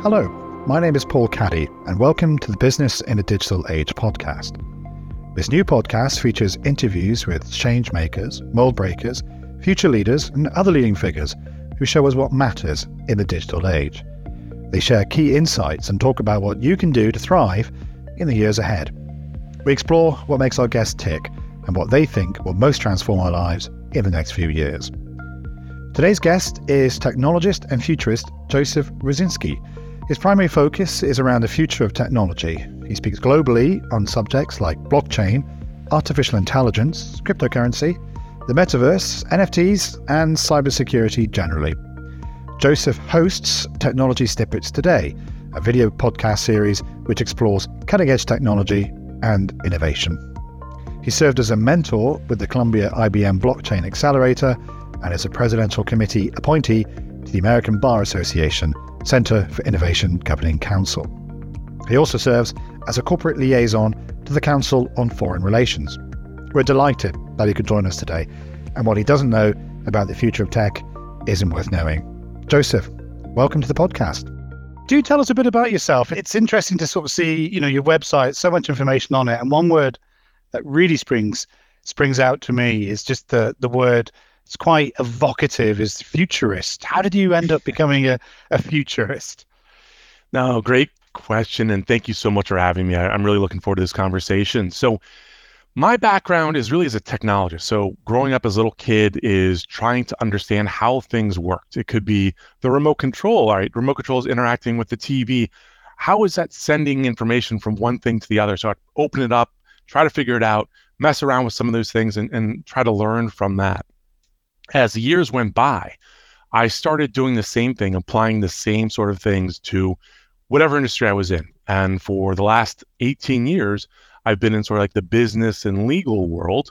Hello, my name is Paul Caddy, and welcome to the Business in a Digital Age podcast. This new podcast features interviews with change makers, mold breakers, future leaders, and other leading figures who show us what matters in the digital age. They share key insights and talk about what you can do to thrive in the years ahead. We explore what makes our guests tick and what they think will most transform our lives in the next few years. Today's guest is technologist and futurist Joseph Raczynski, his primary focus is around the future of technology. He speaks globally on subjects like blockchain, artificial intelligence, cryptocurrency, the metaverse, NFTs, and cybersecurity generally. Joseph hosts Technology Snippets Today, a video podcast series which explores cutting edge technology and innovation. He served as a mentor with the Columbia IBM Blockchain Accelerator and is a presidential committee appointee to the American Bar Association Centre for Innovation Governing Council. He also serves as a corporate liaison to the Council on Foreign Relations. We're delighted that he could join us today, and what he doesn't know about the future of tech isn't worth knowing. Joseph, welcome to the podcast. Do tell us a bit about yourself. It's interesting to sort of see, you know, your website, so much information on it, and one word that really springs springs out to me is just the the word it's quite evocative is futurist. How did you end up becoming a, a futurist? No, great question. And thank you so much for having me. I, I'm really looking forward to this conversation. So, my background is really as a technologist. So, growing up as a little kid is trying to understand how things worked. It could be the remote control, all right? Remote control is interacting with the TV. How is that sending information from one thing to the other? So, I open it up, try to figure it out, mess around with some of those things, and, and try to learn from that as the years went by, I started doing the same thing, applying the same sort of things to whatever industry I was in. And for the last 18 years, I've been in sort of like the business and legal world.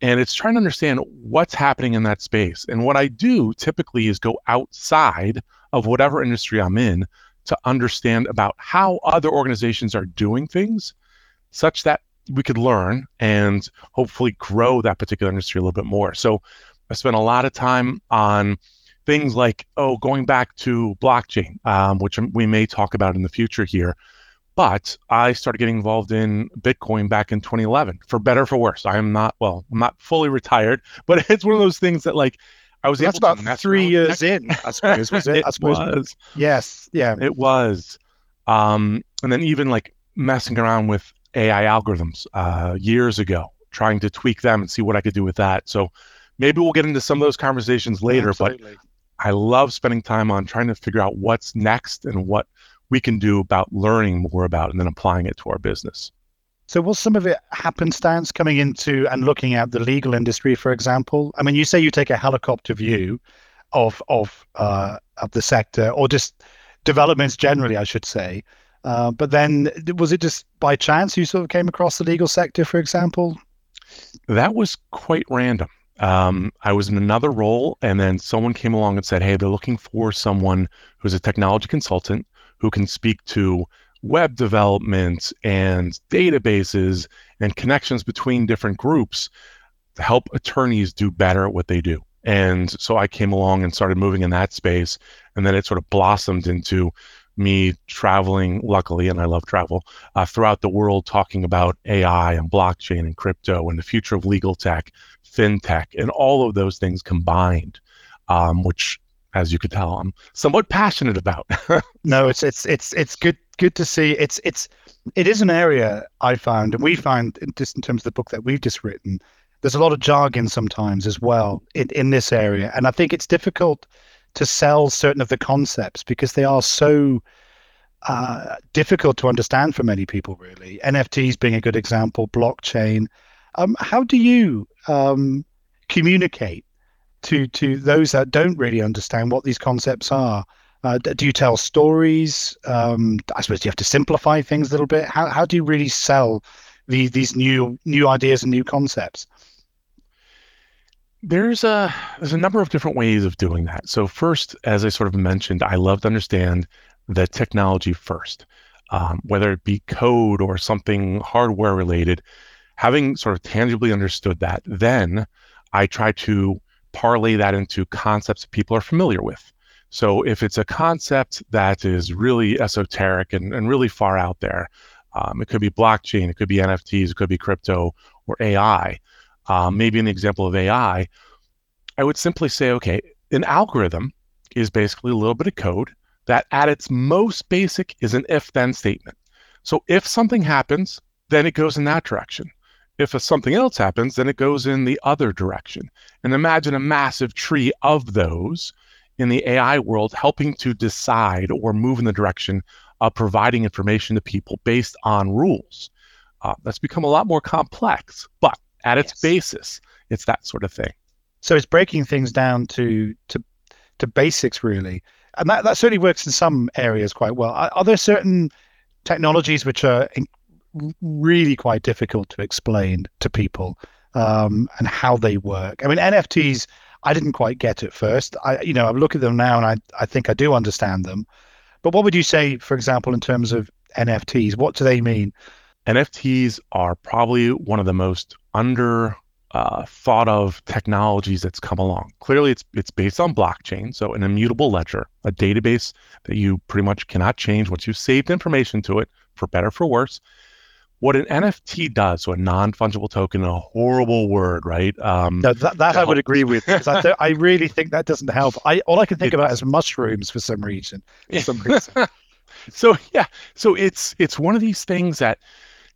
And it's trying to understand what's happening in that space. And what I do typically is go outside of whatever industry I'm in to understand about how other organizations are doing things such that we could learn and hopefully grow that particular industry a little bit more. So I spent a lot of time on things like, oh, going back to blockchain, um, which we may talk about in the future here. But I started getting involved in Bitcoin back in 2011, for better for worse. I am not, well, I'm not fully retired, but it's one of those things that like I was That's about three years in, I suppose, was it? it I suppose. was. Yes. Yeah. It was. Um, and then even like messing around with AI algorithms uh, years ago, trying to tweak them and see what I could do with that. So maybe we'll get into some of those conversations later, Absolutely. but I love spending time on trying to figure out what's next and what we can do about learning more about and then applying it to our business. So, will some of it happenstance coming into and looking at the legal industry, for example? I mean, you say you take a helicopter view of of uh, of the sector, or just developments generally, I should say. Uh, but then, was it just by chance you sort of came across the legal sector, for example? That was quite random um, I was in another role, and then someone came along and said, "Hey, they're looking for someone who's a technology consultant who can speak to web development and databases and connections between different groups to help attorneys do better at what they do." And so I came along and started moving in that space, and then it sort of blossomed into me traveling, luckily, and I love travel, uh, throughout the world talking about AI and blockchain and crypto and the future of legal tech fintech, and all of those things combined, um, which, as you could tell, I'm somewhat passionate about. no, it's it's it's it's good good to see. It's it's it is an area I found, and we found just in terms of the book that we've just written. There's a lot of jargon sometimes as well in, in this area, and I think it's difficult to sell certain of the concepts because they are so uh, difficult to understand for many people. Really, NFTs being a good example, blockchain. Um, how do you um, communicate to to those that don't really understand what these concepts are? Uh, do you tell stories? Um, I suppose you have to simplify things a little bit. How how do you really sell the, these new new ideas and new concepts? There's a there's a number of different ways of doing that. So first, as I sort of mentioned, I love to understand the technology first, um, whether it be code or something hardware related having sort of tangibly understood that, then I try to parlay that into concepts people are familiar with. So if it's a concept that is really esoteric and, and really far out there, um, it could be blockchain, it could be NFTs, it could be crypto or AI. Um, maybe in the example of AI, I would simply say, okay, an algorithm is basically a little bit of code that at its most basic is an if then statement. So if something happens, then it goes in that direction. If something else happens, then it goes in the other direction. And imagine a massive tree of those in the AI world helping to decide or move in the direction of providing information to people based on rules. Uh, that's become a lot more complex, but at its yes. basis, it's that sort of thing. So it's breaking things down to to to basics really, and that, that certainly works in some areas quite well. Are, are there certain technologies which are in, really quite difficult to explain to people um, and how they work? I mean, NFTs I didn't quite get at first. I, you know, I look at them now and I, I think I do understand them. But what would you say, for example, in terms of NFTs? What do they mean? NFTs are probably one of the most under uh, thought of technologies that's come along. Clearly, it's it's based on blockchain, so an immutable ledger, a database that you pretty much cannot change once you've saved information to it, for better or for worse what an NFT does, so a non-fungible token, a horrible word, right? Um, no, that, that I would agree with. I, th- I, really think that doesn't help. I all I can think it, about is mushrooms for some reason. For some reason. so yeah, so it's it's one of these things that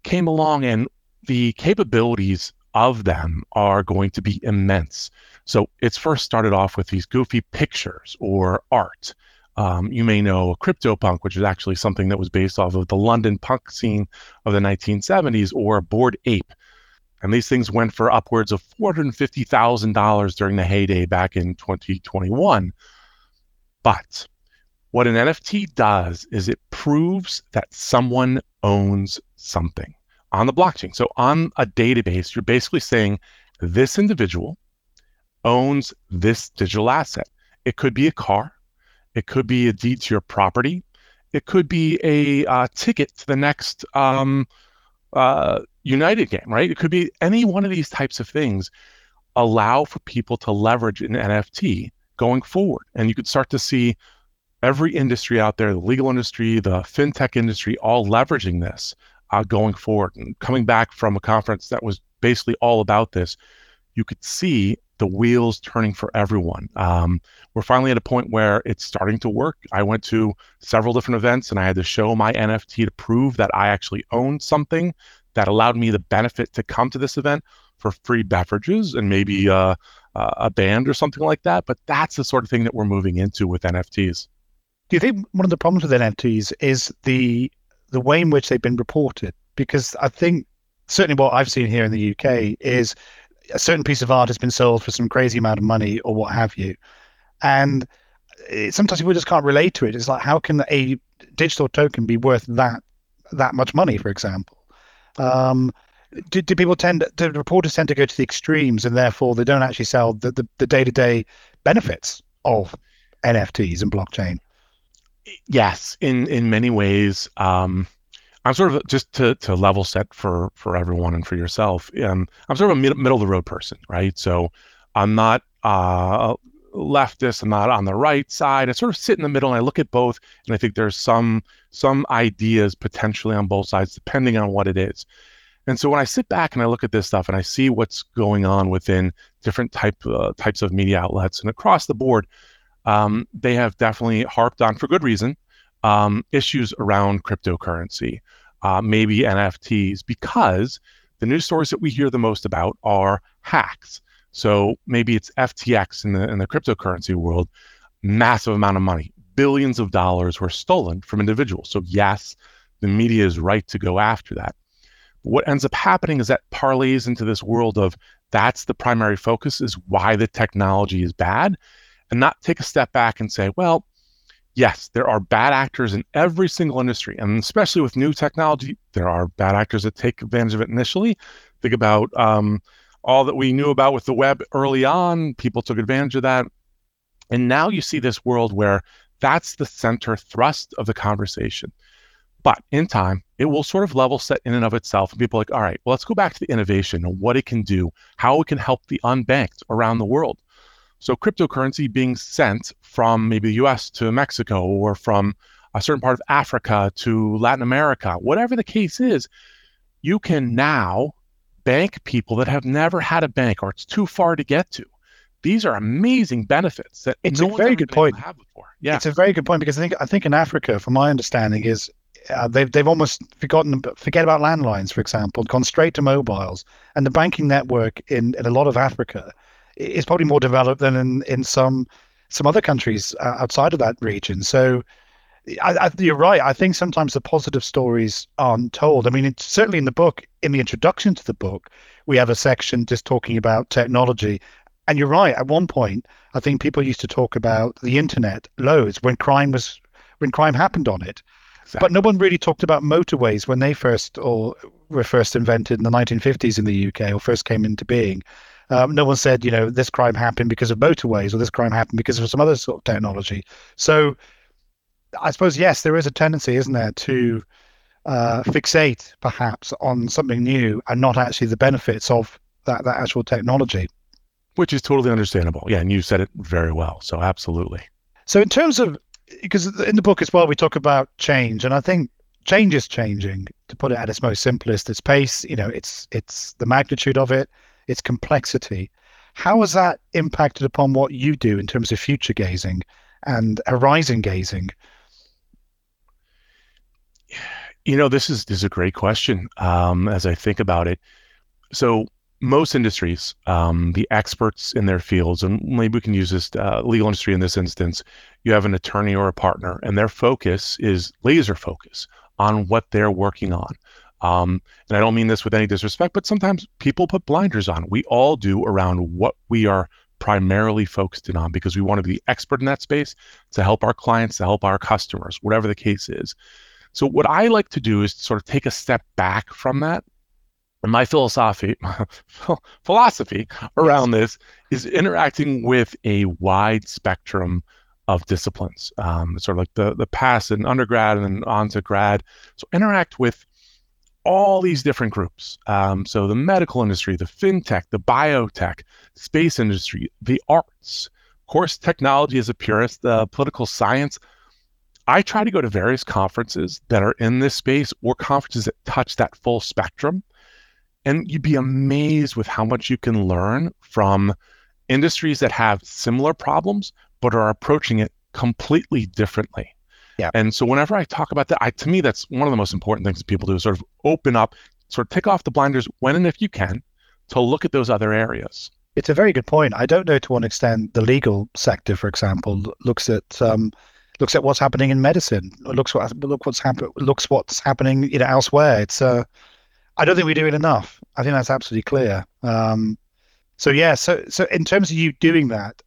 came along, and the capabilities of them are going to be immense. So it's first started off with these goofy pictures or art. Um, you may know CryptoPunk, which is actually something that was based off of the London punk scene of the 1970s, or Bored Ape. And these things went for upwards of $450,000 during the heyday back in 2021. But what an NFT does is it proves that someone owns something on the blockchain. So on a database, you're basically saying this individual owns this digital asset. It could be a car, it could be a deed to your property. It could be a uh, ticket to the next um, uh, United game, right? It could be any one of these types of things. Allow for people to leverage an NFT going forward. And you could start to see every industry out there, the legal industry, the fintech industry, all leveraging this uh, going forward. And coming back from a conference that was basically all about this, you could see the wheels turning for everyone. Um, we're finally at a point where it's starting to work. I went to several different events and I had to show my NFT to prove that I actually owned something that allowed me the benefit to come to this event for free beverages and maybe uh, a band or something like that. But that's the sort of thing that we're moving into with NFTs. Do you think one of the problems with NFTs is the the way in which they've been reported? Because I think certainly what I've seen here in the UK is a certain piece of art has been sold for some crazy amount of money or what have you. And it, sometimes people just can't relate to it. It's like, how can a digital token be worth that that much money, for example? Um, do, do people tend to, do reporters tend to go to the extremes and therefore they don't actually sell the, the, the day-to-day benefits of NFTs and blockchain? Yes, in in many ways. Um, I'm sort of just to, to level set for for everyone and for yourself. Um, I'm sort of a mid, middle of the road person, right? So I'm not uh, leftist. I'm not on the right side. I sort of sit in the middle and I look at both, and I think there's some some ideas potentially on both sides, depending on what it is. And so when I sit back and I look at this stuff and I see what's going on within different type uh, types of media outlets and across the board, um, they have definitely harped on for good reason um, issues around cryptocurrency, uh, maybe NFTs, because the news stories that we hear the most about are hacks. So maybe it's FTX in the in the cryptocurrency world, massive amount of money, billions of dollars were stolen from individuals. So yes, the media is right to go after that. But what ends up happening is that parlays into this world of that's the primary focus is why the technology is bad, and not take a step back and say, well, yes, there are bad actors in every single industry, and especially with new technology, there are bad actors that take advantage of it initially. Think about um, all that we knew about with the web early on, people took advantage of that. And now you see this world where that's the center thrust of the conversation. But in time, it will sort of level set in and of itself. And people are like, all right, well, let's go back to the innovation and what it can do, how it can help the unbanked around the world. So cryptocurrency being sent from maybe the US to Mexico or from a certain part of Africa to Latin America, whatever the case is, you can now bank people that have never had a bank or it's too far to get to. These are amazing benefits that it's no a very good point. Yeah, it's a very good point because I think I think in Africa, from my understanding, is uh, they've they've almost forgotten forget about landlines, for example, gone straight to mobiles, and the banking network in, in a lot of Africa is probably more developed than in, in some some other countries uh, outside of that region. So. I, I, you're right. I think sometimes the positive stories aren't told. I mean, it's certainly in the book, in the introduction to the book, we have a section just talking about technology. And you're right. At one point, I think people used to talk about the internet loads when crime was when crime happened on it. Exactly. But no one really talked about motorways when they first or were first invented in the 1950s in the UK or first came into being. Um, no one said, you know, this crime happened because of motorways or this crime happened because of some other sort of technology. So I suppose, yes, there is a tendency, isn't there, to uh, fixate perhaps on something new and not actually the benefits of that, that actual technology. Which is totally understandable. Yeah. And you said it very well. So, absolutely. So, in terms of because in the book as well we talk about change, and I think change is changing. To put it at its most simplest, its pace. You know, it's it's the magnitude of it, its complexity. How has that impacted upon what you do in terms of future gazing and horizon gazing? You know, this is this is a great question. Um, as I think about it, so most industries, um, the experts in their fields, and maybe we can use this uh, legal industry in this instance, you have an attorney or a partner, and their focus is laser focus on what they're working on. Um, and I don't mean this with any disrespect, but sometimes people put blinders on. We all do around what we are primarily focused in on because we want to be expert in that space to help our clients, to help our customers, whatever the case is. So, what I like to do is sort of take a step back from that and my philosophy philosophy around this is interacting with a wide spectrum of disciplines. Um, sort of like the the pass and undergrad and then on to grad. So interact with all these different groups. Um, so the medical industry, the fintech, the biotech, space industry, the arts, of course, technology as a purist, the political science. I try to go to various conferences that are in this space or conferences that touch that full spectrum and you'd be amazed with how much you can learn from industries that have similar problems, but are approaching it completely differently. Yeah. And so whenever I talk about that, I, to me, that's one of the most important things that people do is sort of open up, sort of take off the blinders when and if you can to look at those other areas. It's a very good point. I don't know to what extent the legal sector, for example, looks at um, looks at what's happening in medicine, looks what look what's happening, looks what's happening you know elsewhere. It's uh, I don't think we do it enough. I think that's absolutely clear. Um, so yeah, so so in terms of you doing that,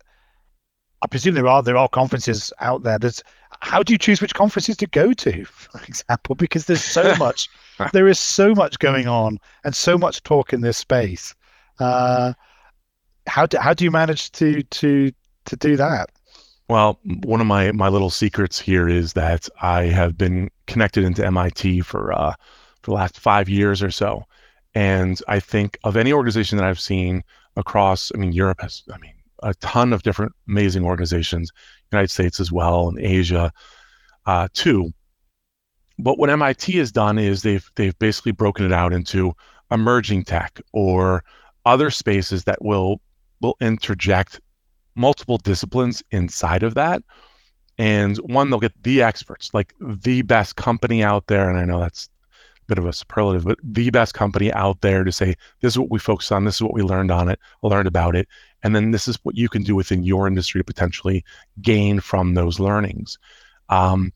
I presume there are there are conferences out there. There's how do you choose which conferences to go to, for example? Because there's so much, there is so much going on and so much talk in this space. Uh, how do how do you manage to to to do that? Well, one of my my little secrets here is that I have been connected into MIT for uh, for the last five years or so. And I think of any organization that I've seen across, I mean, Europe has, I mean, a ton of different amazing organizations, United States as well, and Asia uh, too. But what MIT has done is they've they've basically broken it out into emerging tech or other spaces that will will interject multiple disciplines inside of that. And one, they'll get the experts, like the best company out there. And I know that's a bit of a superlative, but the best company out there to say, this is what we focus on, this is what we learned on it, learned about it, and then this is what you can do within your industry to potentially gain from those learnings. Um,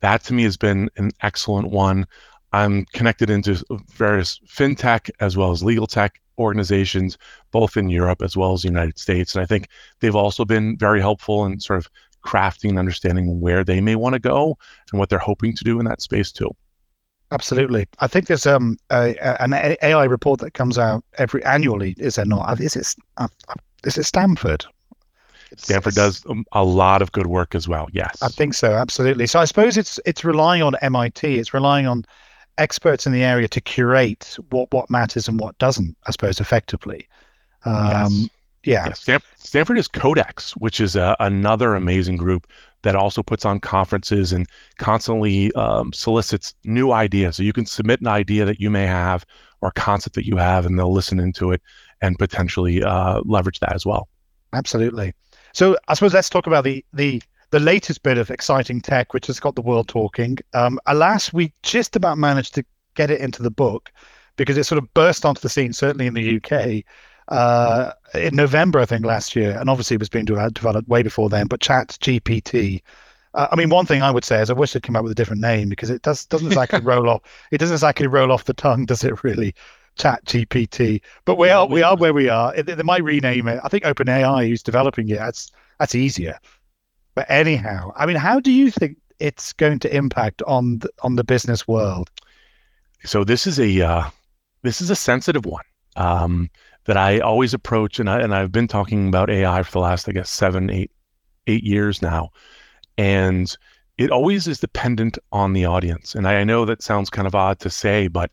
that to me has been an excellent one. I'm connected into various fintech as well as legal tech organizations, both in Europe as well as the United States. And I think they've also been very helpful in sort of crafting and understanding where they may want to go and what they're hoping to do in that space too. Absolutely. I think there's um a, an AI report that comes out every annually. Is there not? Is it? Uh, is it Stanford? Stanford does a lot of good work as well. Yes, I think so. Absolutely. So I suppose it's it's relying on MIT. It's relying on experts in the area to curate what what matters and what doesn't. I suppose effectively. Um, yes. Yeah. yeah Stanford, Stanford is Codex, which is a, another amazing group that also puts on conferences and constantly um, solicits new ideas. So you can submit an idea that you may have or a concept that you have, and they'll listen into it and potentially uh, leverage that as well. Absolutely. So I suppose let's talk about the the the latest bit of exciting tech, which has got the world talking. Um, alas, we just about managed to get it into the book because it sort of burst onto the scene, certainly in the UK, uh, in November, I think, last year. And obviously, it was being developed way before then. But Chat GPT. Uh, I mean, one thing I would say is I wish it came up with a different name because it does doesn't exactly roll off. It doesn't exactly roll off the tongue, does it? Really, Chat GPT. But we are we are where we are. They, they might rename it. I think OpenAI, who's developing it, that's that's easier. But anyhow, I mean, how do you think it's going to impact on the, on the business world? So this is a uh, this is a sensitive one um, that I always approach, and I and I've been talking about AI for the last, I guess, seven, eight, eight years now, and it always is dependent on the audience. And I, I know that sounds kind of odd to say, but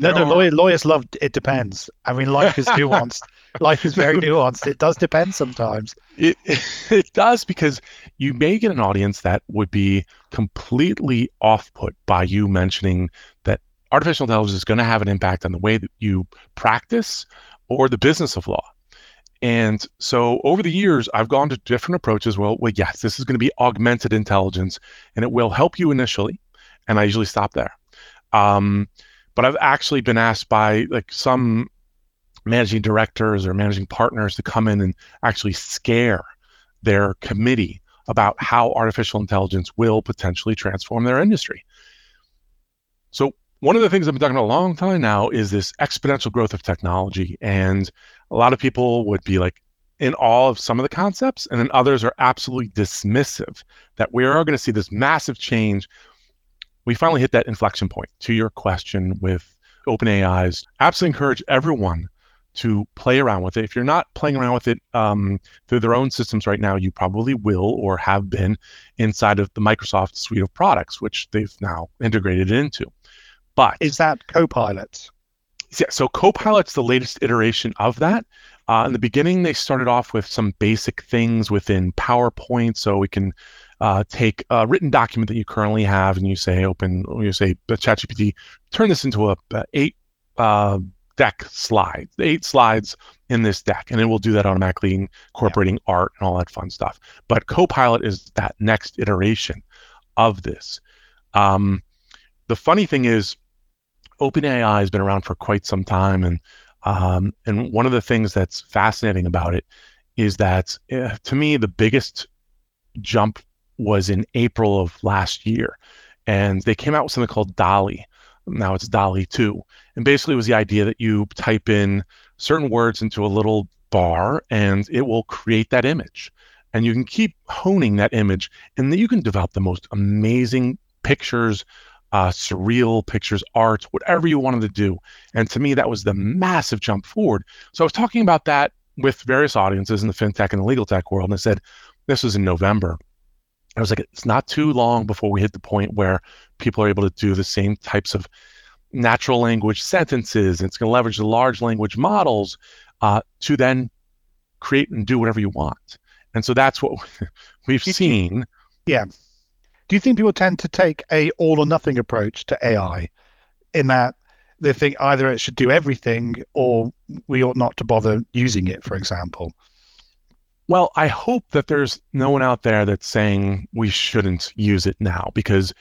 no, no, are... lawyers love it depends. I mean, life is nuanced. life is very nuanced. It does depend sometimes. It, it does because you may get an audience that would be completely off put by you mentioning that artificial intelligence is going to have an impact on the way that you practice or the business of law. And so over the years, I've gone to different approaches. Well, well, yes, this is going to be augmented intelligence and it will help you initially. And I usually stop there. Um, but I've actually been asked by like some managing directors or managing partners to come in and actually scare their committee about how artificial intelligence will potentially transform their industry. So one of the things I've been talking about a long time now is this exponential growth of technology. And a lot of people would be like in awe of some of the concepts, and then others are absolutely dismissive that we are going to see this massive change. We finally hit that inflection point to your question with OpenAI's. Absolutely encourage everyone to play around with it. If you're not playing around with it um, through their own systems right now, you probably will or have been inside of the Microsoft suite of products, which they've now integrated into. But is that Copilot? Yeah, so Copilot's the latest iteration of that. Uh, in the beginning, they started off with some basic things within PowerPoint, so we can uh, take a written document that you currently have, and you say, "Open," you say, "ChatGPT, turn this into a, a eight uh, deck slide, eight slides in this deck," and it will do that automatically, incorporating yeah. art and all that fun stuff. But Copilot is that next iteration of this. Um, the funny thing is, OpenAI has been around for quite some time, and um, and one of the things that's fascinating about it is that uh, to me the biggest jump was in April of last year, and they came out with something called DALL-E. Now it's DALL-E 2, and basically it was the idea that you type in certain words into a little bar, and it will create that image, and you can keep honing that image, and you can develop the most amazing pictures uh, surreal pictures, art, whatever you wanted to do. And to me, that was the massive jump forward. So I was talking about that with various audiences in the fintech and the legal tech world. And I said, this was in November. I was like, it's not too long before we hit the point where people are able to do the same types of natural language sentences. It's going to leverage the large language models uh, to then create and do whatever you want. And so that's what we've seen. Yeah do you think people tend to take a all or nothing approach to AI in that they think either it should do everything or we ought not to bother using it, for example? Well, I hope that there's no one out there that's saying we shouldn't use it now because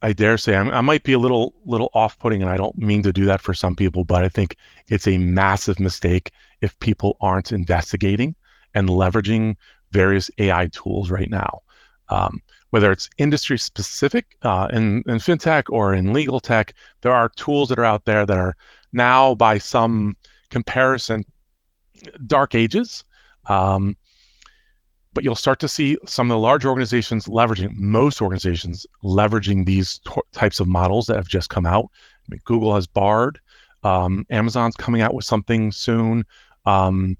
I dare say I'm, i might be a little little off-putting, and I don't mean to do that for some people, but I think it's a massive mistake if people aren't investigating and leveraging various AI tools right now. Um, whether it's industry specific uh, in, in fintech or in legal tech, there are tools that are out there that are now, by some comparison, dark ages. Um, but you'll start to see some of the large organizations leveraging, most organizations leveraging these t- types of models that have just come out. I mean, Google has Bard. Um, Amazon's coming out with something soon. Um,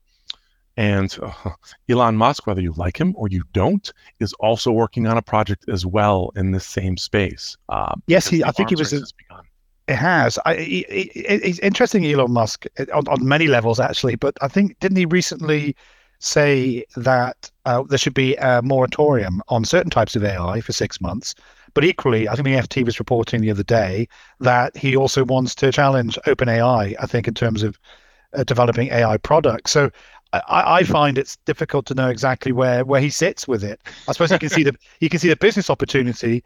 and uh, Elon Musk, whether you like him or you don't, is also working on a project as well in the same space. Um, yes, he. I think he was. It has. I, it, it, it's interesting, Elon Musk, on, on many levels, actually. But I think, didn't he recently say that uh, there should be a moratorium on certain types of AI for six months? But equally, I think the FT was reporting the other day that he also wants to challenge OpenAI, I think, in terms of uh, developing AI products. So I, I, find it's difficult to know exactly where where he sits with it. I suppose you can see the you can see the business opportunity,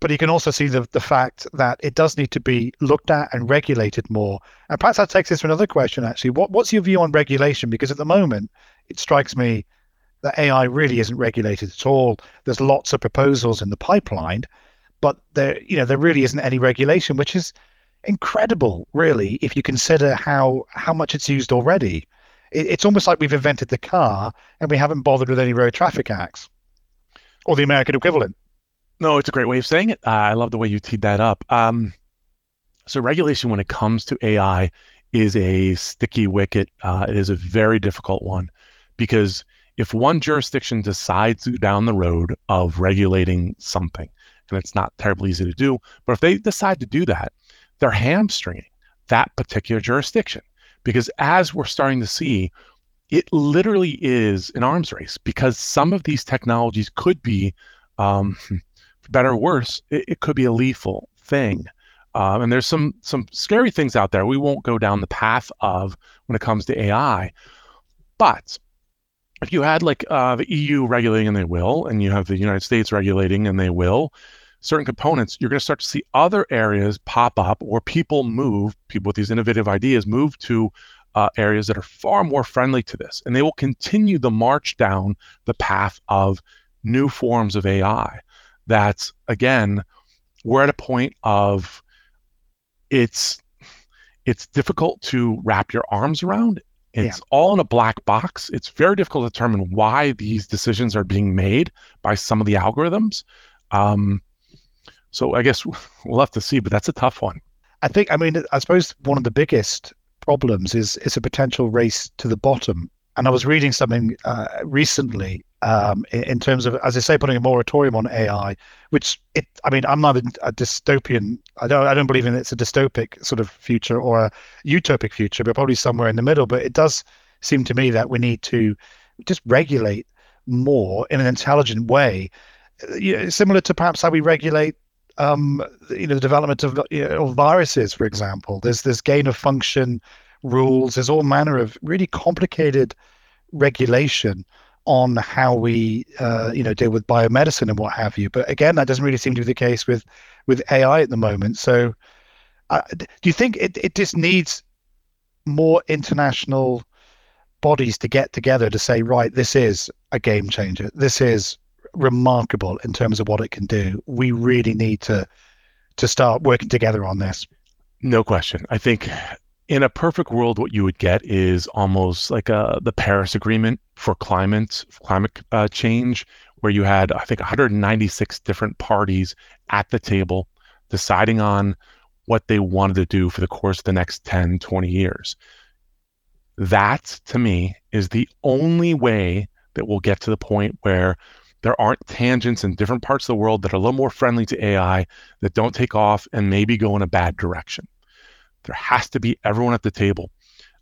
but you can also see the, the fact that it does need to be looked at and regulated more. And perhaps that takes us to another question, actually. What, what's your view on regulation? Because at the moment, it strikes me that AI really isn't regulated at all. There's lots of proposals in the pipeline, but there, you know, there really isn't any regulation, which is incredible, really, if you consider how how much it's used already. It, it's almost like we've invented the car and we haven't bothered with any road traffic acts or the American equivalent. No, it's a great way of saying it. Uh, I love the way you teed that up. Um, so, regulation when it comes to AI is a sticky wicket. Uh, it is a very difficult one because if one jurisdiction decides down the road of regulating something, and it's not terribly easy to do, but if they decide to do that, they're hamstringing that particular jurisdiction. Because as we're starting to see, it literally is an arms race because some of these technologies could be um, better or worse, it, it could be a lethal thing. Um, and there's some some scary things out there we won't go down the path of when it comes to AI. But if you had like uh, the EU regulating and they will, and you have the United States regulating and they will, certain components, you're going to start to see other areas pop up where people move, people with these innovative ideas move to uh, areas that are far more friendly to this. And they will continue the march down the path of new forms of AI that again we're at a point of it's it's difficult to wrap your arms around it's yeah. all in a black box. It's very difficult to determine why these decisions are being made by some of the algorithms. Um, so i guess we'll have to see but that's a tough one. I think i mean i suppose one of the biggest problems is is a potential race to the bottom. And i was reading something uh, recently um, in, in, terms of, as I say, putting a moratorium on AI, which it, I mean, I'm not a, dystopian. I don't, I don't believe in it's a dystopic sort of future or a utopic future, but probably somewhere in the middle. But it does seem to me that we need to just regulate more in an intelligent way, you know, similar to perhaps how we regulate um, you know, the development of, you know, of viruses, for example. There's this gain of function rules. There's all manner of really complicated regulation on how we uh, you know deal with biomedicine and what have you. But again, that doesn't really seem to be the case with with AI at the moment. So, uh, do you think it, it just needs more international bodies to get together to say, right, this is a game changer. This is remarkable in terms of what it can do. We really need to to start working together on this. No question. I think in a perfect world, what you would get is almost like a, uh, the Paris Agreement for climate climate uh, change, where you had I think 196 different parties at the table deciding on what they wanted to do for the course of the next 10, 20 years. That to me is the only way that we'll get to the point where there aren't tangents in different parts of the world that are a little more friendly to AI that don't take off and maybe go in a bad direction. There has to be everyone at the table.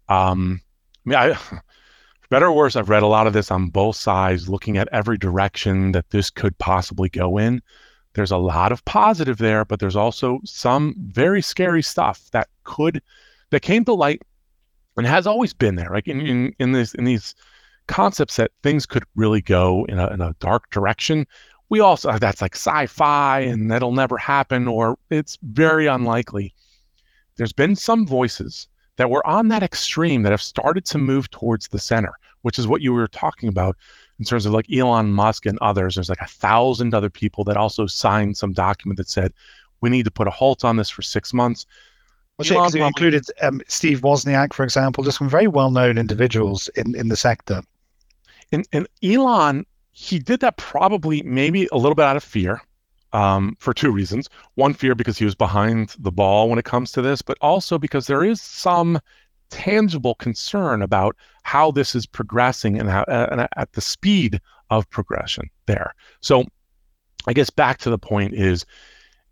Um, I mean, I, better or worse, I've read a lot of this on both sides, looking at every direction that this could possibly go in. There's a lot of positive there, but there's also some very scary stuff that could that came to light and has always been there. Like in in, in this in these concepts that things could really go in a, in a dark direction. We also that's like sci-fi and that'll never happen, or it's very unlikely there's been some voices that were on that extreme that have started to move towards the center, which is what you were talking about in terms of like Elon Musk and others. There's like a thousand other people that also signed some document that said we need to put a halt on this for six months. Well, included um, Steve Wozniak, for example, just some very well-known individuals in, in the sector. And, and Elon, he did that probably maybe a little bit out of fear um, for two reasons. One, fear because he was behind the ball when it comes to this, but also because there is some tangible concern about how this is progressing and, how, uh, and at the speed of progression there. So, I guess back to the point is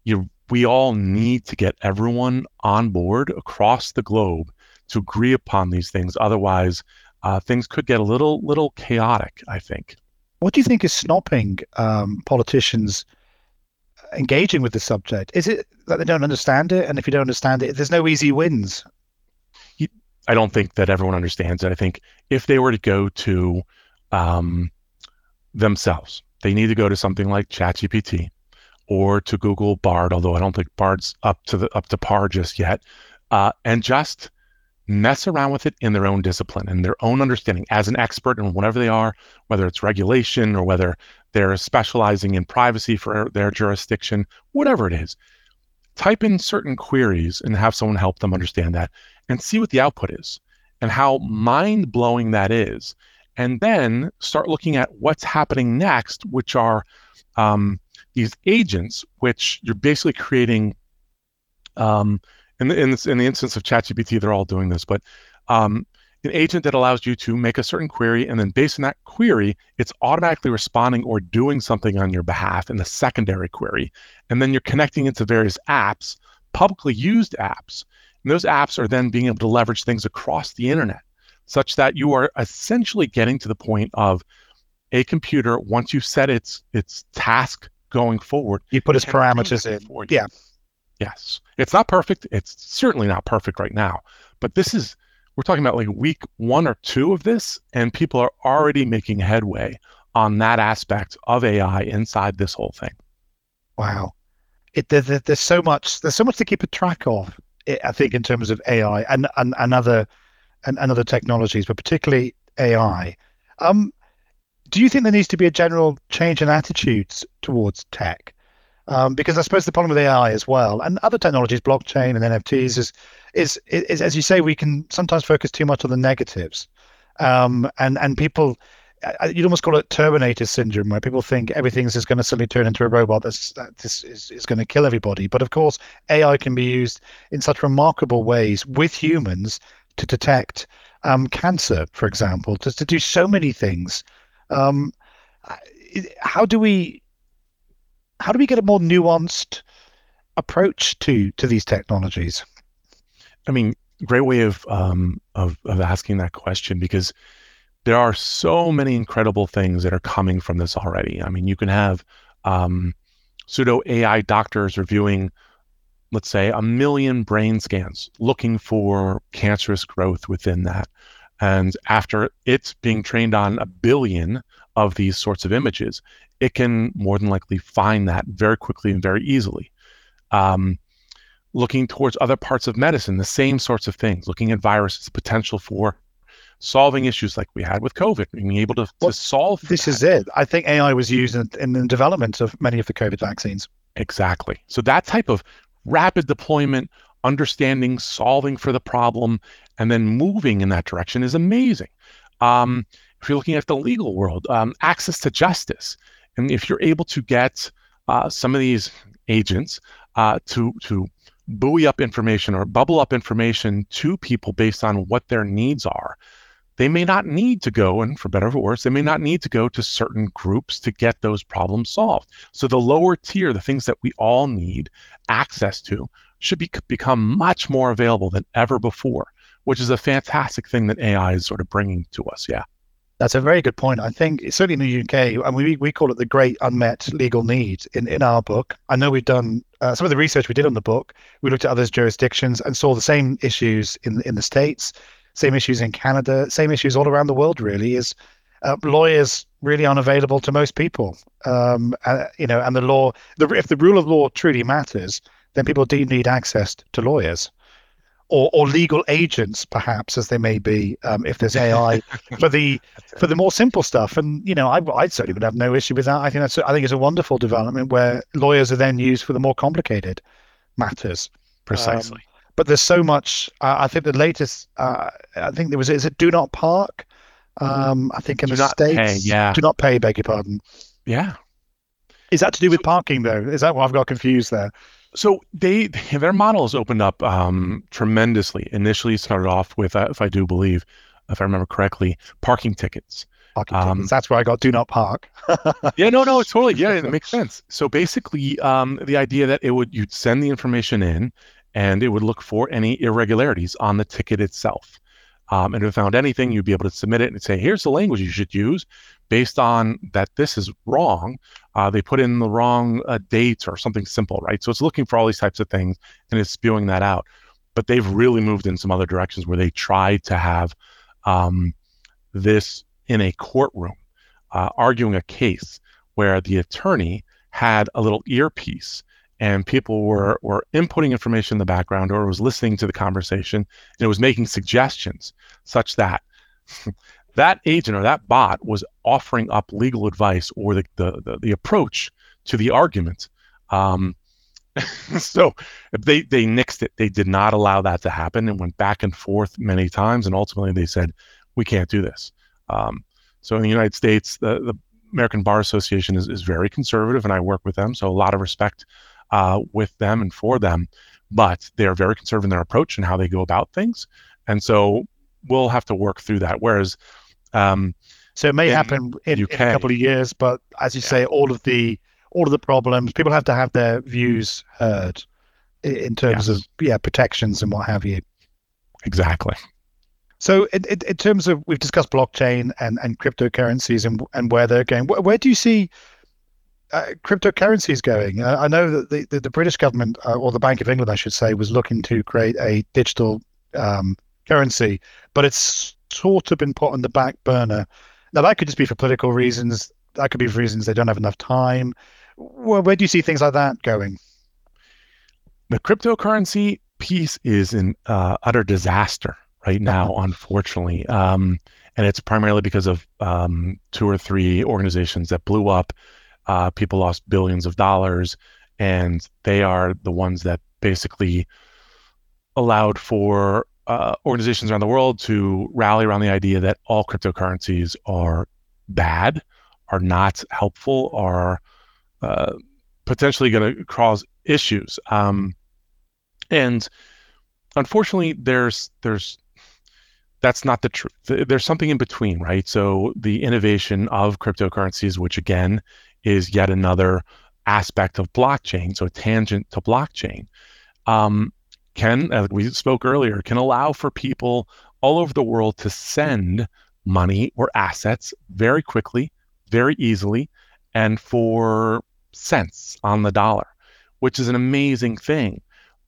you we all need to get everyone on board across the globe to agree upon these things. Otherwise, uh, things could get a little little chaotic. I think. What do you think is stopping um, politicians engaging with the subject? Is it that they don't understand it, and if you don't understand it, there's no easy wins? I don't think that everyone understands it. I think if they were to go to um, themselves, they need to go to something like ChatGPT or to Google Bard, although I don't think Bard's up to the up to par just yet, uh, and just mess around with it in their own discipline and their own understanding as an expert in whatever they are, whether it's regulation or whether they're specializing in privacy for their jurisdiction, whatever it is. Type in certain queries and have someone help them understand that and see what the output is and how mind blowing that is. And then start looking at what's happening next, which are um, these agents, which you're basically creating. Um, in the, in, this, in the instance of ChatGPT, they're all doing this, but um, an agent that allows you to make a certain query, and then based on that query, it's automatically responding or doing something on your behalf in the secondary query. And then you're connecting into various apps, publicly used apps. And those apps are then being able to leverage things across the internet, such that you are essentially getting to the point of a computer, once you set its its task going forward, you put its parameters in. Yeah. Yes. It's not perfect. It's certainly not perfect right now. But this is, we're talking about like week one or two of this, and people are already making headway on that aspect of AI inside this whole thing. Wow. It, there, there's so much there's so much to keep a track of I think in terms of AI and and, and other and, and other technologies but particularly AI um, do you think there needs to be a general change in attitudes towards tech um, because I suppose the problem with AI as well and other technologies, blockchain and NFTs, is, is, is as you say, we can sometimes focus too much on the negatives, um, and and people. You'd almost call it Terminator syndrome, where people think everything's just going to suddenly turn into a robot that's that this is, is going to kill everybody. But of course, AI can be used in such remarkable ways with humans to detect um, cancer, for example, to, to do so many things. Um, how do we how do we get a more nuanced approach to to these technologies? I mean, great way of um, of of asking that question because there are so many incredible things that are coming from this already. I mean, you can have um, pseudo AI doctors reviewing, let's say, a million brain scans looking for cancerous growth within that. And after it's being trained on a billion of these sorts of images, it can more than likely find that very quickly and very easily. Um, looking towards other parts of medicine, the same sorts of things, looking at viruses, potential for solving issues like we had with COVID, being able to, well, to solve. This that. is it. I think AI was used in, in the development of many of the COVID vaccines. Exactly. So that type of rapid deployment, understanding, solving for the problem, and then moving in that direction is amazing. Um, if you're looking at the legal world, um, access to justice, and if you're able to get uh, some of these agents uh, to to buoy up information or bubble up information to people based on what their needs are, they may not need to go, and for better or worse, they may not need to go to certain groups to get those problems solved. So the lower tier, the things that we all need access to, should be, become much more available than ever before, which is a fantastic thing that AI is sort of bringing to us. Yeah. That's a very good point. I think certainly in the UK, and we we call it the great unmet legal need in, in our book. I know we've done uh, some of the research we did on the book. We looked at other jurisdictions and saw the same issues in in the states, same issues in Canada, same issues all around the world. Really, is uh, lawyers really unavailable to most people. Um, uh, you know, and the law, the, if the rule of law truly matters, then people do need access to lawyers or, or legal agents, perhaps as they may be, um, if there's AI for the for the more simple stuff. And you know, I, I certainly would have no issue with that. I think that's I think it's a wonderful development where lawyers are then used for the more complicated matters. Precisely. Um, but there's so much. Uh, I think the latest. Uh, I think there was is it Do Not Park. Um, I think in do the states. Pay, yeah. Do not pay. Beg your pardon. Yeah. Is that to do with parking though? Is that what I've got confused there? So they their model has opened up um, tremendously. Initially, started off with, uh, if I do believe, if I remember correctly, parking tickets, Um, That's where I got do not park. yeah, no, no, it's totally. Yeah, it makes sense. So basically, um, the idea that it would you'd send the information in, and it would look for any irregularities on the ticket itself. Um, and if it found anything, you'd be able to submit it and say, here's the language you should use based on that this is wrong. Uh, they put in the wrong uh, dates or something simple, right? So it's looking for all these types of things and it's spewing that out. But they've really moved in some other directions where they try to have um, this in a courtroom, uh, arguing a case where the attorney had a little earpiece and people were were inputting information in the background or was listening to the conversation and it was making suggestions such that that agent or that bot was offering up legal advice or the the, the, the approach to the argument um, so they they nixed it they did not allow that to happen and went back and forth many times and ultimately they said we can't do this um, so in the united states the, the american bar association is, is very conservative and i work with them so a lot of respect uh, with them and for them, but they are very conservative in their approach and how they go about things. And so we'll have to work through that. Whereas, um, so it may in happen in, in, a couple of years, but as you yeah. say, all of the all of the problems, people have to have their views heard in terms yes. of yeah protections and what have you. Exactly. So, in, in, in, terms of we've discussed blockchain and, and cryptocurrencies and and where they're going, where, where do you see uh, cryptocurrencies going? Uh, I know that the, the, the British government, uh, or the Bank of England, I should say, was looking to create a digital um, currency, but it's sort of been put on the back burner. Now, that could just be for political reasons. That could be for reasons they don't have enough time. Well, where do you see things like that going? The cryptocurrency piece is an uh, utter disaster right now, unfortunately. Um, and it's primarily because of um, two or three organizations that blew up uh, people lost billions of dollars, and they are the ones that basically allowed for uh, organizations around the world to rally around the idea that all cryptocurrencies are bad, are not helpful, are uh, potentially going to cause issues. Um, and unfortunately, there's there's that's not the truth. There's something in between, right? So the innovation of cryptocurrencies, which again is yet another aspect of blockchain, so tangent to blockchain, um, can, as we spoke earlier, can allow for people all over the world to send money or assets very quickly, very easily, and for cents on the dollar, which is an amazing thing.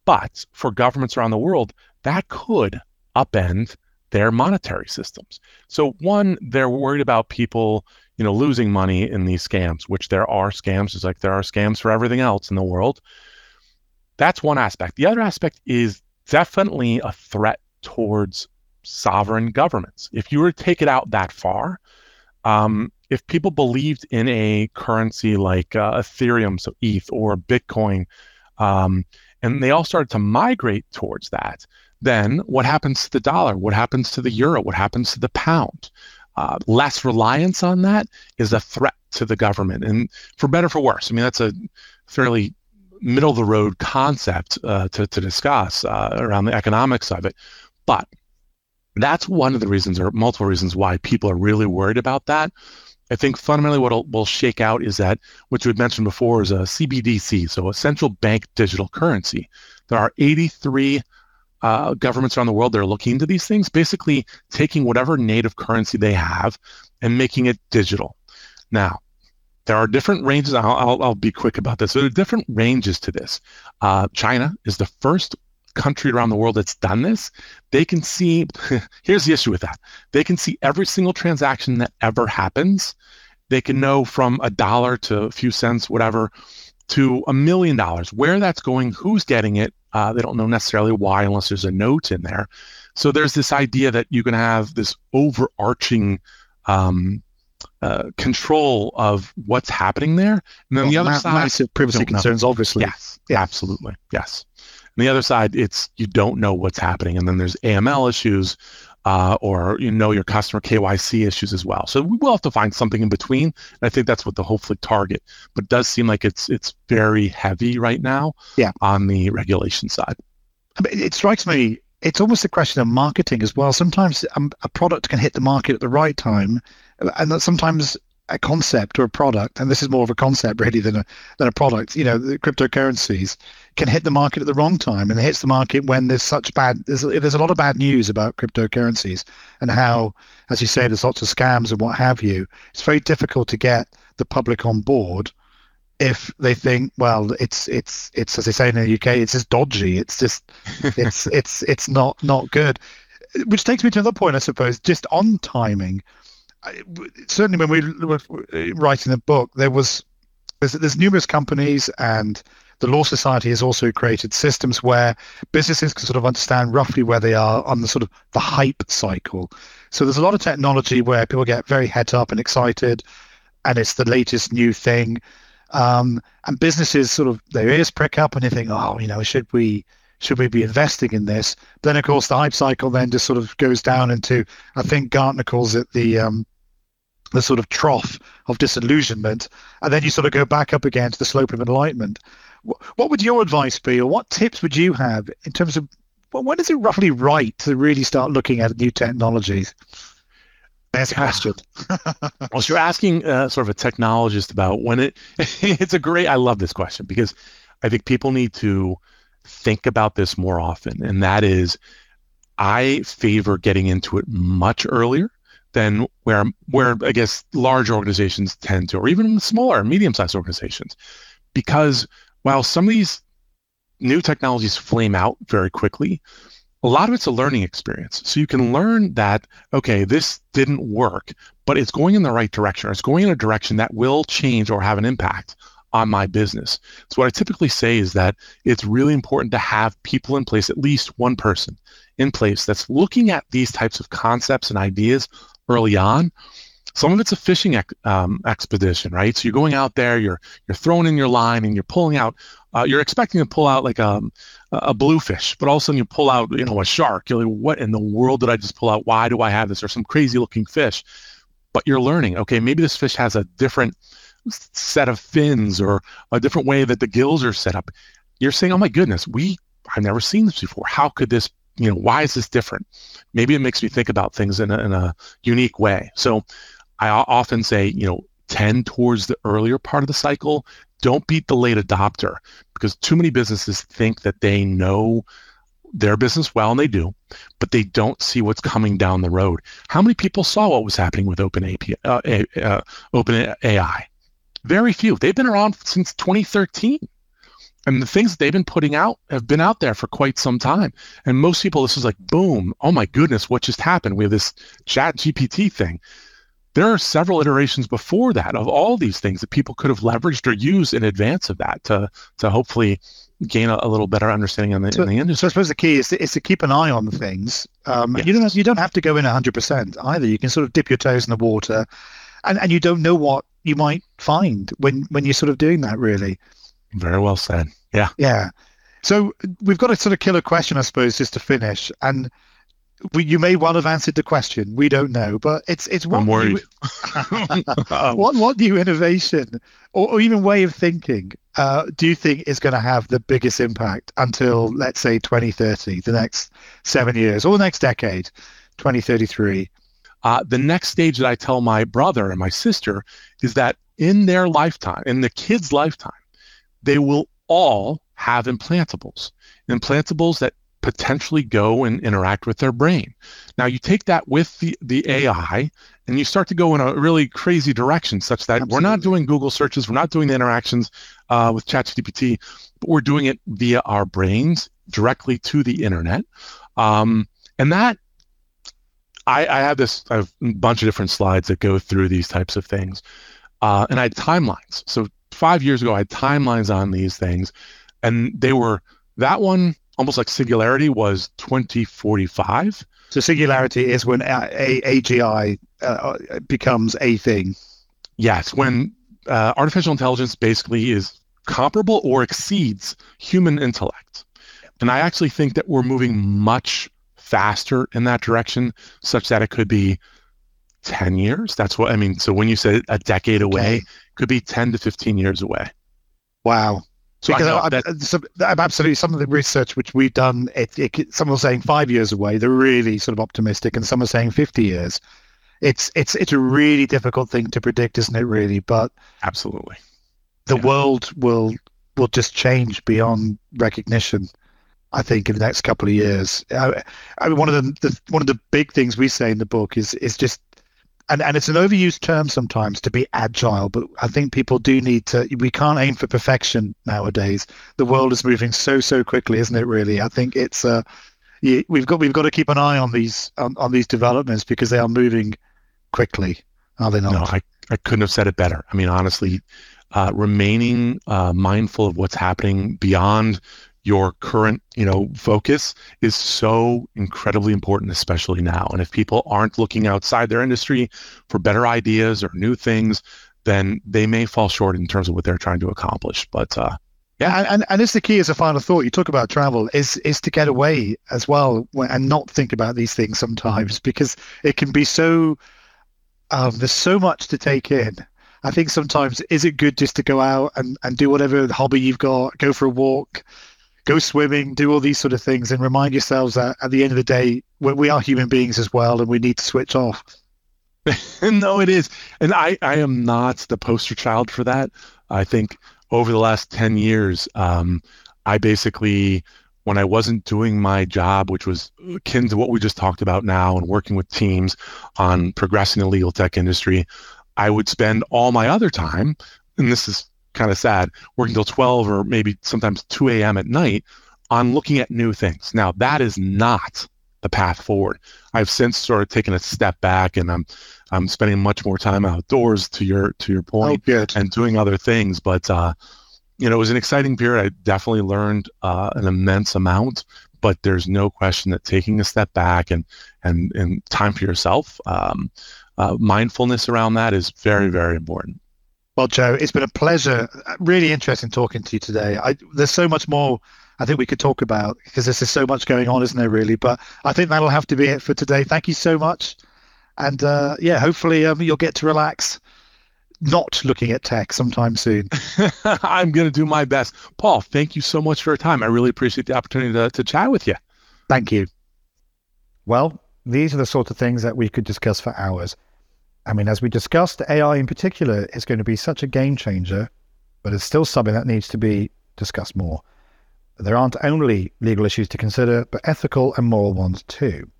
But for governments around the world, that could upend their monetary systems. So, one, they're worried about people you know, losing money in these scams, which there are scams, just like there are scams for everything else in the world. That's one aspect. The other aspect is definitely a threat towards sovereign governments. If you were to take it out that far, um, if people believed in a currency like uh, Ethereum, so ETH or Bitcoin, um, and they all started to migrate towards that, then what happens to the dollar? What happens to the euro? What happens to the pound? uh, less reliance on that is a threat to the government. And for better for worse, I mean, that's a fairly middle of the road concept uh, to, to discuss uh, around the economics of it. But that's one of the reasons, or multiple reasons, why people are really worried about that. I think fundamentally what will shake out is that what you had mentioned before is a CBDC, so a central bank digital currency. There are 83 uh, governments around the world that are looking into these things, basically taking whatever native currency they have and making it digital. Now, there are different ranges. I'll, I'll, I'll be quick about this. There are different ranges to this. Uh, China is the first country around the world that's done this. They can see, here's the issue with that. They can see every single transaction that ever happens. They can know from a dollar to a few cents, whatever, to a million dollars, where that's going, who's getting it, uh, they don't know necessarily why unless there's a note in there. So there's this idea that you can have this overarching um, uh, control of what's happening there. And then well, the other ma- side, massive privacy concerns, know. obviously. Yes, yeah. absolutely, yes. And the other side, it's you don't know what's happening, and then there's AML issues uh, or you know your customer KYC issues as well. So we will have to find something in between. And I think that's what the hopefully target. But it does seem like it's it's very heavy right now. Yeah. On the regulation side. I mean, it strikes me it's almost a question of marketing as well. Sometimes um, a product can hit the market at the right time, and that sometimes a concept or a product, and this is more of a concept really than a than a product. You know, the cryptocurrencies can hit the market at the wrong time, and it hits the market when there's such bad. There's there's a lot of bad news about cryptocurrencies and how, as you say, there's lots of scams and what have you. It's very difficult to get the public on board if they think, well, it's it's it's as they say in the UK, it's just dodgy. It's just it's it's it's not not good. Which takes me to another point, I suppose, just on timing certainly when we were writing the book, there was there's, there's numerous companies and the Law Society has also created systems where businesses can sort of understand roughly where they are on the sort of the hype cycle. So there's a lot of technology where people get very head up and excited, and it's the latest new thing. Um, and businesses sort of their ears prick up and they think, oh, you know, should we should we be investing in this? Then of course the hype cycle then just sort of goes down into I think Gartner calls it the um, the sort of trough of disillusionment, and then you sort of go back up again to the slope of enlightenment. What would your advice be, or what tips would you have in terms of well, when is it roughly right to really start looking at new technologies? That's a question. well, so you're asking uh, sort of a technologist about when it. it's a great. I love this question because I think people need to think about this more often, and that is, I favor getting into it much earlier than where where mm-hmm. I guess large organizations tend to, or even smaller, medium-sized organizations, because while some of these new technologies flame out very quickly, a lot of it's a learning experience. So you can learn that okay, this didn't work, but it's going in the right direction, or it's going in a direction that will change or have an impact on my business. So what I typically say is that it's really important to have people in place, at least one person in place that's looking at these types of concepts and ideas early on. Some of it's a fishing ex- um, expedition, right? So you're going out there, you're you're throwing in your line, and you're pulling out. Uh, you're expecting to pull out like um, a a bluefish, but all of a sudden you pull out, you know, a shark. You're like, what in the world did I just pull out? Why do I have this? Or some crazy looking fish. But you're learning. Okay, maybe this fish has a different set of fins or a different way that the gills are set up. You're saying, oh my goodness, we I've never seen this before. How could this you know, why is this different? Maybe it makes me think about things in a, in a unique way. So I often say, you know, tend towards the earlier part of the cycle. Don't beat the late adopter because too many businesses think that they know their business well, and they do, but they don't see what's coming down the road. How many people saw what was happening with Open, API, uh, uh, Open AI? Very few. They've been around since 2013 and the things that they've been putting out have been out there for quite some time. And most people, this is like, boom, oh my goodness, what just happened? We have this chat GPT thing. There are several iterations before that of all these things that people could have leveraged or used in advance of that to to hopefully gain a, a little better understanding on the, so, in the industry. So I suppose the key is to, is to keep an eye on things. Um, yes. You don't have, you don't have to go in 100% either. You can sort of dip your toes in the water, and, and you don't know what you might find when when you're sort of doing that really. Very well said. Yeah. Yeah. So we've got a sort of killer question, I suppose, just to finish. And we, you may well have answered the question. We don't know, but it's it's what I'm worried. New, what what new innovation or, or even way of thinking uh, do you think is going to have the biggest impact until let's say 2030, the next seven years or the next decade, 2033? Uh, the next stage that I tell my brother and my sister is that in their lifetime, in the kid's lifetime, they will all have implantables, implantables that potentially go and interact with their brain. Now you take that with the, the AI and you start to go in a really crazy direction such that Absolutely. we're not doing Google searches, we're not doing the interactions uh, with ChatGPT, but we're doing it via our brains directly to the internet. Um, and that I, I have this I have a bunch of different slides that go through these types of things. Uh, and I had timelines. So five years ago, I had timelines on these things, and they were that one almost like Singularity was 2045. So Singularity is when a- a- AGI uh, becomes a thing. Yes, when uh, artificial intelligence basically is comparable or exceeds human intellect. And I actually think that we're moving much faster in that direction, such that it could be 10 years. That's what I mean. So when you say a decade away, okay. Could be 10 to 15 years away. Wow. So because I, so I'm absolutely some of the research which we've done, it, it, some are saying five years away. They're really sort of optimistic, and some are saying 50 years. it's it's it's a really difficult thing to predict, isn't it? Really, but absolutely, the yeah. world will will just change beyond recognition. I think in the next couple of years. I, I mean, one of the, the one of the big things we say in the book is is just and, and it's an overused term sometimes to be agile, but I think people do need to. We can't aim for perfection nowadays. The world is moving so so quickly, isn't it? Really, I think it's uh, we've got we've got to keep an eye on these on, on these developments because they are moving quickly, are they not? No, I, I couldn't have said it better. I mean, honestly, uh, remaining uh, mindful of what's happening beyond your current you know focus is so incredibly important especially now. And if people aren't looking outside their industry for better ideas or new things then they may fall short in terms of what they're trying to accomplish. But uh, yeah. And, and, it's the key as a final thought. You talk about travel is is to get away as well and not think about these things sometimes because it can be so um, there's so much to take in. I think sometimes is it good just to go out and, and do whatever hobby you've got, go for a walk, go swimming, do all these sort of things, and remind yourselves that at the end of the day, we are human beings as well, and we need to switch off. no, it is, and I I am not the poster child for that. I think over the last ten years, um, I basically when I wasn't doing my job, which was akin to what we just talked about now, and working with teams on progressing the legal tech industry, I would spend all my other time, and this is kind of sad, working till 12 or maybe sometimes 2 a.m. at night on looking at new things. Now, that is not the path forward. I've since sort of taken a step back and I'm I'm spending much more time outdoors to your to your point, oh, and doing other things. But uh, you know, it was an exciting period. I definitely learned uh, an immense amount, but there's no question that taking a step back and and and time for yourself, um, uh, mindfulness around that is very very important. Well, Joe, it's been a pleasure. Really interesting talking to you today. I, there's so much more I think we could talk about because there's so much going on, isn't there, really? But I think that'll have to be it for today. Thank you so much. And uh, yeah, hopefully um, you'll get to relax not looking at tech sometime soon. I'm going to do my best. Paul, thank you so much for your time. I really appreciate the opportunity to, to chat with you. Thank you. Well, these are the sort of things that we could discuss for hours. I mean, as we discussed, AI in particular is going to be such a game changer, but it's still something that needs to be discussed more. There aren't only legal issues to consider, but ethical and moral ones too.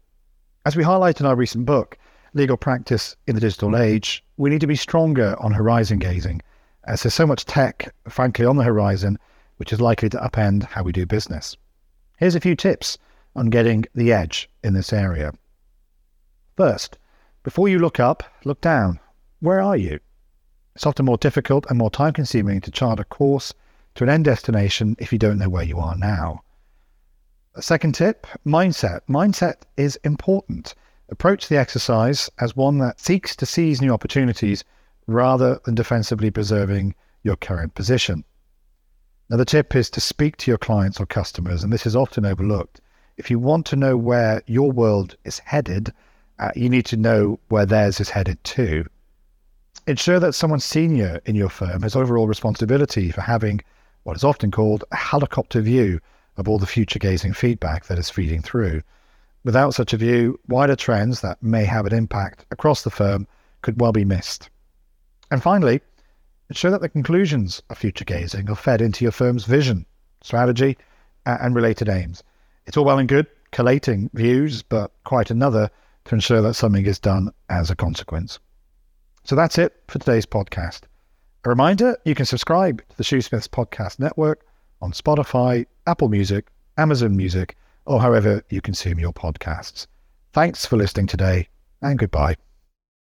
As we highlight in our recent book, Legal Practice in the Digital Age, we need to be stronger on horizon gazing, as there's so much tech, frankly, on the horizon, which is likely to upend how we do business. Here's a few tips on getting the edge in this area. First, before you look up, look down. Where are you? It's often more difficult and more time consuming to chart a course to an end destination if you don't know where you are now. A second tip mindset. Mindset is important. Approach the exercise as one that seeks to seize new opportunities rather than defensively preserving your current position. Another tip is to speak to your clients or customers, and this is often overlooked. If you want to know where your world is headed, uh, you need to know where theirs is headed to. Ensure that someone senior in your firm has overall responsibility for having what is often called a helicopter view of all the future gazing feedback that is feeding through. Without such a view, wider trends that may have an impact across the firm could well be missed. And finally, ensure that the conclusions of future gazing are fed into your firm's vision, strategy, and related aims. It's all well and good collating views, but quite another to ensure that something is done as a consequence. So that's it for today's podcast. A reminder you can subscribe to the Shoosmiths Podcast Network on Spotify, Apple Music, Amazon Music, or however you consume your podcasts. Thanks for listening today, and goodbye.